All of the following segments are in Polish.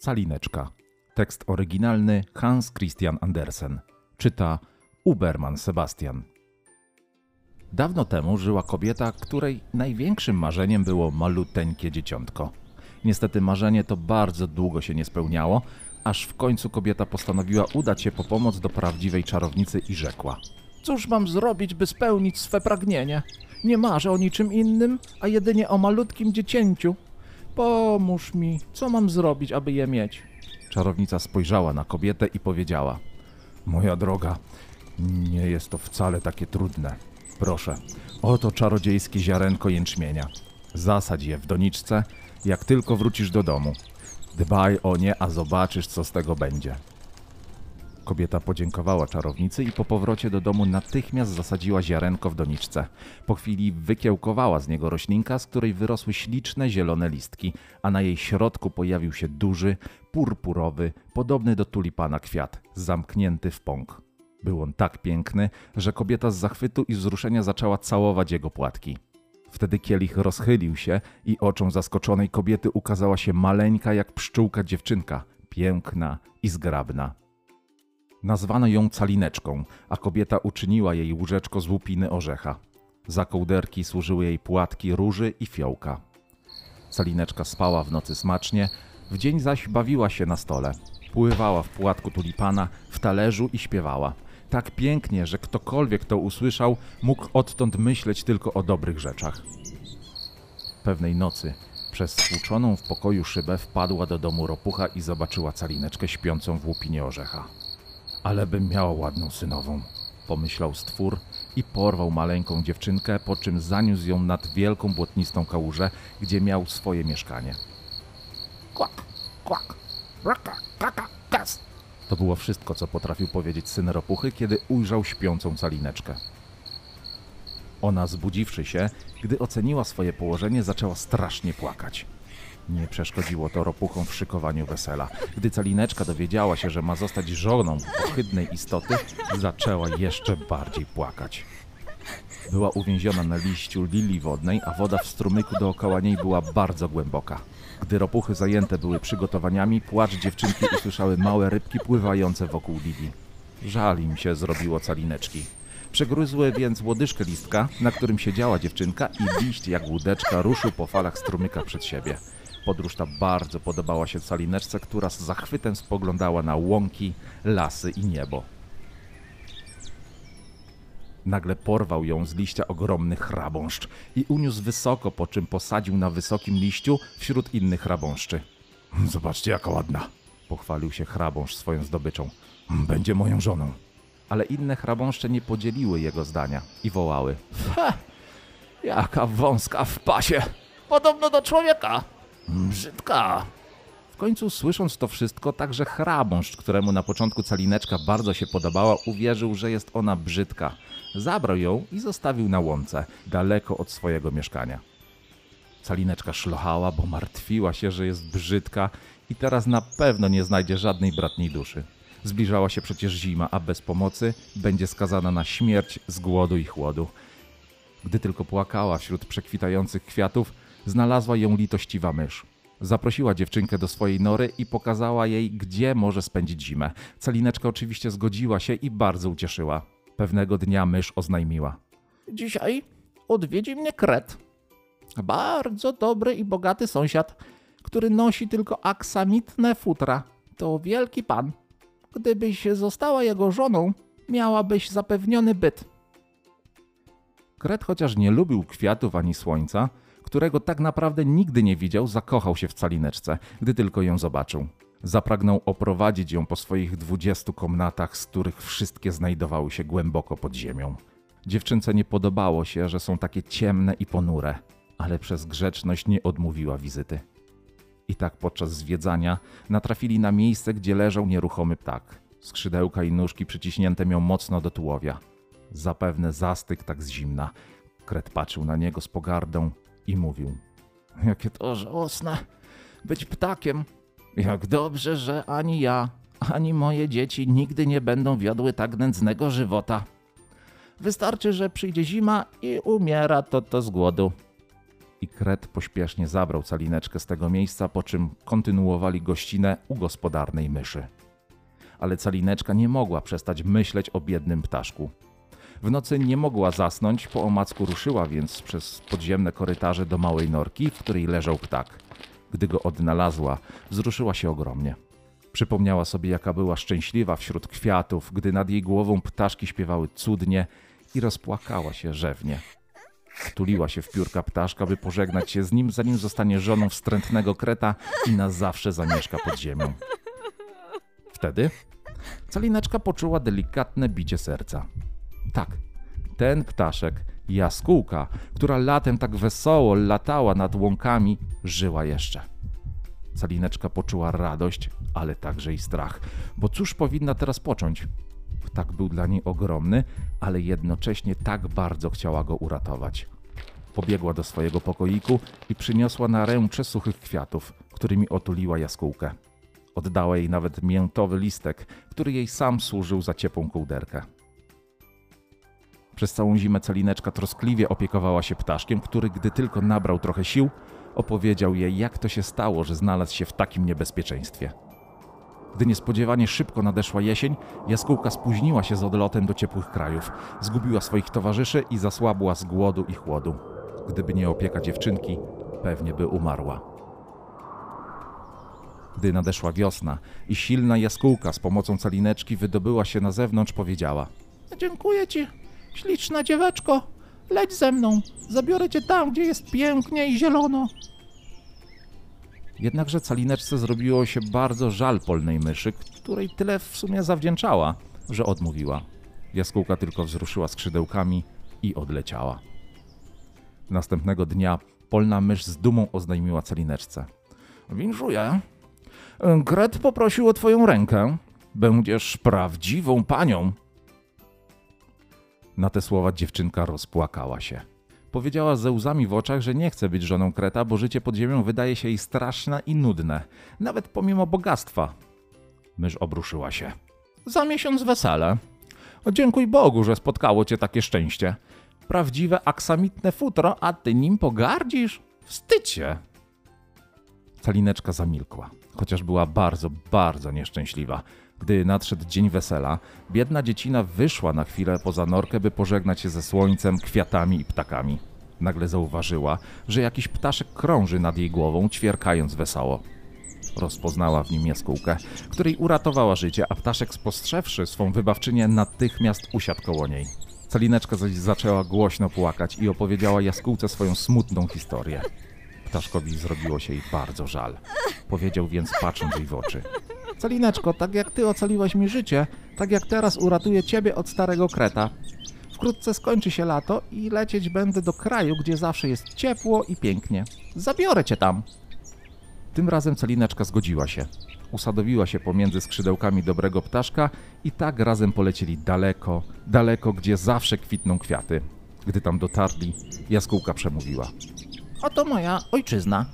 Calineczka. Tekst oryginalny Hans Christian Andersen. Czyta Uberman Sebastian. Dawno temu żyła kobieta, której największym marzeniem było maluteńkie dzieciątko. Niestety marzenie to bardzo długo się nie spełniało, aż w końcu kobieta postanowiła udać się po pomoc do prawdziwej czarownicy i rzekła: Cóż mam zrobić, by spełnić swe pragnienie? Nie marzę o niczym innym, a jedynie o malutkim dziecięciu. Pomóż mi, co mam zrobić, aby je mieć? Czarownica spojrzała na kobietę i powiedziała: Moja droga, nie jest to wcale takie trudne. Proszę, oto czarodziejskie ziarenko jęczmienia. Zasadź je w doniczce, jak tylko wrócisz do domu. Dbaj o nie, a zobaczysz, co z tego będzie. Kobieta podziękowała czarownicy i po powrocie do domu natychmiast zasadziła ziarenko w doniczce. Po chwili wykiełkowała z niego roślinka, z której wyrosły śliczne zielone listki, a na jej środku pojawił się duży, purpurowy, podobny do tulipana kwiat, zamknięty w pąk. Był on tak piękny, że kobieta z zachwytu i wzruszenia zaczęła całować jego płatki. Wtedy kielich rozchylił się i oczom zaskoczonej kobiety ukazała się maleńka jak pszczółka dziewczynka, piękna i zgrabna. Nazwano ją calineczką, a kobieta uczyniła jej łóżeczko z łupiny orzecha. Za kołderki służyły jej płatki róży i fiołka. Calineczka spała w nocy smacznie, w dzień zaś bawiła się na stole. Pływała w płatku tulipana, w talerzu i śpiewała. Tak pięknie, że ktokolwiek to usłyszał, mógł odtąd myśleć tylko o dobrych rzeczach. Pewnej nocy przez stłuczoną w pokoju szybę wpadła do domu ropucha i zobaczyła calineczkę śpiącą w łupinie orzecha. Ale bym miała ładną synową, pomyślał stwór i porwał maleńką dziewczynkę, po czym zaniósł ją nad wielką błotnistą kałużę, gdzie miał swoje mieszkanie. Kłak, kłak, raka, kaka, kas. To było wszystko, co potrafił powiedzieć syn ropuchy, kiedy ujrzał śpiącą calineczkę. Ona, zbudziwszy się, gdy oceniła swoje położenie, zaczęła strasznie płakać. Nie przeszkodziło to ropuchom w szykowaniu wesela. Gdy calineczka dowiedziała się, że ma zostać żoną ohydnej istoty, zaczęła jeszcze bardziej płakać. Była uwięziona na liściu lilii wodnej, a woda w strumyku dookoła niej była bardzo głęboka. Gdy ropuchy zajęte były przygotowaniami, płacz dziewczynki usłyszały małe rybki pływające wokół lilii. Żal im się zrobiło calineczki. Przegryzły więc łodyżkę listka, na którym siedziała dziewczynka i liść jak łódeczka ruszył po falach strumyka przed siebie. Podróż ta bardzo podobała się calineczce, która z zachwytem spoglądała na łąki, lasy i niebo. Nagle porwał ją z liścia ogromny chrabąszcz i uniósł wysoko, po czym posadził na wysokim liściu wśród innych chrabąszczy. Zobaczcie, jaka ładna, pochwalił się chrabąszcz swoją zdobyczą. Będzie moją żoną. Ale inne chrabąszcze nie podzieliły jego zdania i wołały. Ha, jaka wąska w pasie. Podobno do człowieka. Brzydka. W końcu słysząc to wszystko, także chrabąszcz, któremu na początku calineczka bardzo się podobała, uwierzył, że jest ona brzydka. Zabrał ją i zostawił na łące, daleko od swojego mieszkania. Calineczka szlochała, bo martwiła się, że jest brzydka i teraz na pewno nie znajdzie żadnej bratniej duszy. Zbliżała się przecież zima, a bez pomocy będzie skazana na śmierć z głodu i chłodu. Gdy tylko płakała wśród przekwitających kwiatów, znalazła ją litościwa mysz. Zaprosiła dziewczynkę do swojej nory i pokazała jej, gdzie może spędzić zimę. Calineczka oczywiście zgodziła się i bardzo ucieszyła. Pewnego dnia mysz oznajmiła. Dzisiaj odwiedzi mnie kret. Bardzo dobry i bogaty sąsiad, który nosi tylko aksamitne futra. To wielki pan. Gdybyś została jego żoną, miałabyś zapewniony byt. Kret, chociaż nie lubił kwiatów ani słońca, którego tak naprawdę nigdy nie widział, zakochał się w calineczce, gdy tylko ją zobaczył. Zapragnął oprowadzić ją po swoich dwudziestu komnatach, z których wszystkie znajdowały się głęboko pod ziemią. Dziewczynce nie podobało się, że są takie ciemne i ponure, ale przez grzeczność nie odmówiła wizyty. I tak podczas zwiedzania natrafili na miejsce, gdzie leżał nieruchomy ptak. Skrzydełka i nóżki przyciśnięte miał mocno do tułowia. Zapewne zastyk tak z zimna. Kret patrzył na niego z pogardą i mówił: Jakie to żałosne być ptakiem. Jak dobrze, że ani ja, ani moje dzieci nigdy nie będą wiodły tak nędznego żywota. Wystarczy, że przyjdzie zima i umiera to to z głodu. I Kret pośpiesznie zabrał calineczkę z tego miejsca, po czym kontynuowali gościnę u gospodarnej myszy. Ale calineczka nie mogła przestać myśleć o biednym ptaszku. W nocy nie mogła zasnąć, po omacku ruszyła więc przez podziemne korytarze do małej norki, w której leżał ptak. Gdy go odnalazła, wzruszyła się ogromnie. Przypomniała sobie, jaka była szczęśliwa wśród kwiatów, gdy nad jej głową ptaszki śpiewały cudnie i rozpłakała się rzewnie. Wtuliła się w piórka ptaszka, by pożegnać się z nim, zanim zostanie żoną wstrętnego kreta i na zawsze zamieszka pod ziemią. Wtedy calineczka poczuła delikatne bicie serca. Tak, ten ptaszek, jaskółka, która latem tak wesoło latała nad łąkami, żyła jeszcze. Calineczka poczuła radość, ale także i strach, bo cóż powinna teraz począć? Ptak był dla niej ogromny, ale jednocześnie tak bardzo chciała go uratować. Pobiegła do swojego pokoiku i przyniosła na ręcze suchych kwiatów, którymi otuliła jaskółkę. Oddała jej nawet miętowy listek, który jej sam służył za ciepłą kołderkę. Przez całą zimę Celineczka troskliwie opiekowała się ptaszkiem, który gdy tylko nabrał trochę sił, opowiedział jej, jak to się stało, że znalazł się w takim niebezpieczeństwie. Gdy niespodziewanie szybko nadeszła jesień, jaskółka spóźniła się z odlotem do ciepłych krajów, zgubiła swoich towarzyszy i zasłabła z głodu i chłodu. Gdyby nie opieka dziewczynki, pewnie by umarła. Gdy nadeszła wiosna i silna jaskółka z pomocą calineczki wydobyła się na zewnątrz, powiedziała: Dziękuję ci, śliczna dzieweczko. Leć ze mną, zabiorę cię tam, gdzie jest pięknie i zielono. Jednakże calineczce zrobiło się bardzo żal polnej myszy, której tyle w sumie zawdzięczała, że odmówiła. Jaskółka tylko wzruszyła skrzydełkami i odleciała. Następnego dnia polna mysz z dumą oznajmiła calineczce. Winszuję. Gret poprosił o twoją rękę. Będziesz prawdziwą panią. Na te słowa dziewczynka rozpłakała się. Powiedziała ze łzami w oczach, że nie chce być żoną Kreta, bo życie pod ziemią wydaje się jej straszne i nudne, nawet pomimo bogactwa. Mysz obruszyła się. Za miesiąc wesele. Dziękuj Bogu, że spotkało cię takie szczęście. Prawdziwe aksamitne futro, a ty nim pogardzisz? Wstydźcie. Calineczka zamilkła, chociaż była bardzo, bardzo nieszczęśliwa. Gdy nadszedł dzień wesela, biedna dziecina wyszła na chwilę poza norkę, by pożegnać się ze słońcem, kwiatami i ptakami. Nagle zauważyła, że jakiś ptaszek krąży nad jej głową, ćwierkając wesoło. Rozpoznała w nim jaskółkę, której uratowała życie, a ptaszek spostrzewszy swą wybawczynię natychmiast usiadł koło niej. Calineczka zaś zaczęła głośno płakać i opowiedziała jaskółce swoją smutną historię. Ptaszkowi zrobiło się jej bardzo żal. Powiedział więc patrząc jej w oczy. Calineczko, tak jak ty ocaliłaś mi życie, tak jak teraz uratuję ciebie od starego kreta. Wkrótce skończy się lato i lecieć będę do kraju, gdzie zawsze jest ciepło i pięknie. Zabiorę cię tam. Tym razem Calineczka zgodziła się. Usadowiła się pomiędzy skrzydełkami dobrego ptaszka i tak razem polecieli daleko, daleko, gdzie zawsze kwitną kwiaty. Gdy tam dotarli, jaskółka przemówiła. Oto moja ojczyzna.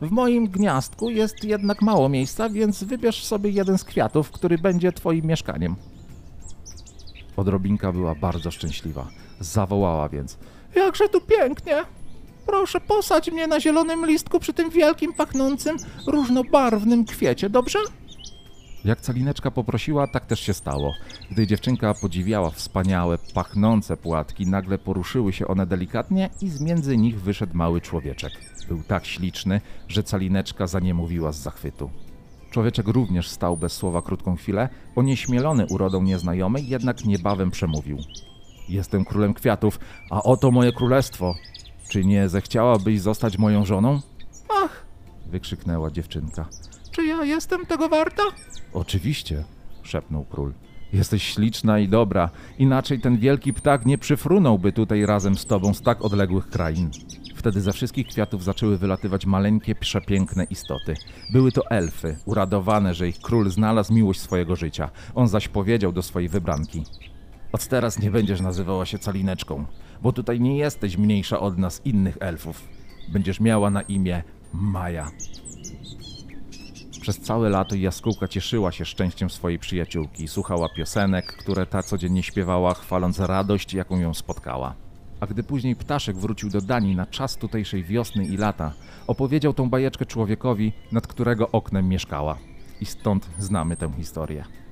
W moim gniazdku jest jednak mało miejsca, więc wybierz sobie jeden z kwiatów, który będzie twoim mieszkaniem. Odrobinka była bardzo szczęśliwa. Zawołała więc. Jakże tu pięknie! Proszę, posadź mnie na zielonym listku przy tym wielkim, pachnącym, różnobarwnym kwiecie, dobrze? Jak calineczka poprosiła, tak też się stało. Gdy dziewczynka podziwiała wspaniałe, pachnące płatki, nagle poruszyły się one delikatnie i z między nich wyszedł mały człowieczek. Był tak śliczny, że calineczka zaniemówiła z zachwytu. Człowieczek również stał bez słowa krótką chwilę, onieśmielony urodą nieznajomej, jednak niebawem przemówił. Jestem królem kwiatów, a oto moje królestwo. Czy nie zechciałabyś zostać moją żoną? Ach, wykrzyknęła dziewczynka. Czy ja jestem tego warta? Oczywiście, szepnął król. Jesteś śliczna i dobra, inaczej ten wielki ptak nie przyfrunąłby tutaj razem z tobą z tak odległych krain. Wtedy ze wszystkich kwiatów zaczęły wylatywać maleńkie, przepiękne istoty. Były to elfy, uradowane, że ich król znalazł miłość swojego życia. On zaś powiedział do swojej wybranki: Od teraz nie będziesz nazywała się calineczką, bo tutaj nie jesteś mniejsza od nas innych elfów. Będziesz miała na imię Maja. Przez całe lato jaskółka cieszyła się szczęściem swojej przyjaciółki, słuchała piosenek, które ta codziennie śpiewała, chwaląc radość, jaką ją spotkała. A gdy później ptaszek wrócił do Danii na czas tutejszej wiosny i lata, opowiedział tą bajeczkę człowiekowi, nad którego oknem mieszkała. I stąd znamy tę historię.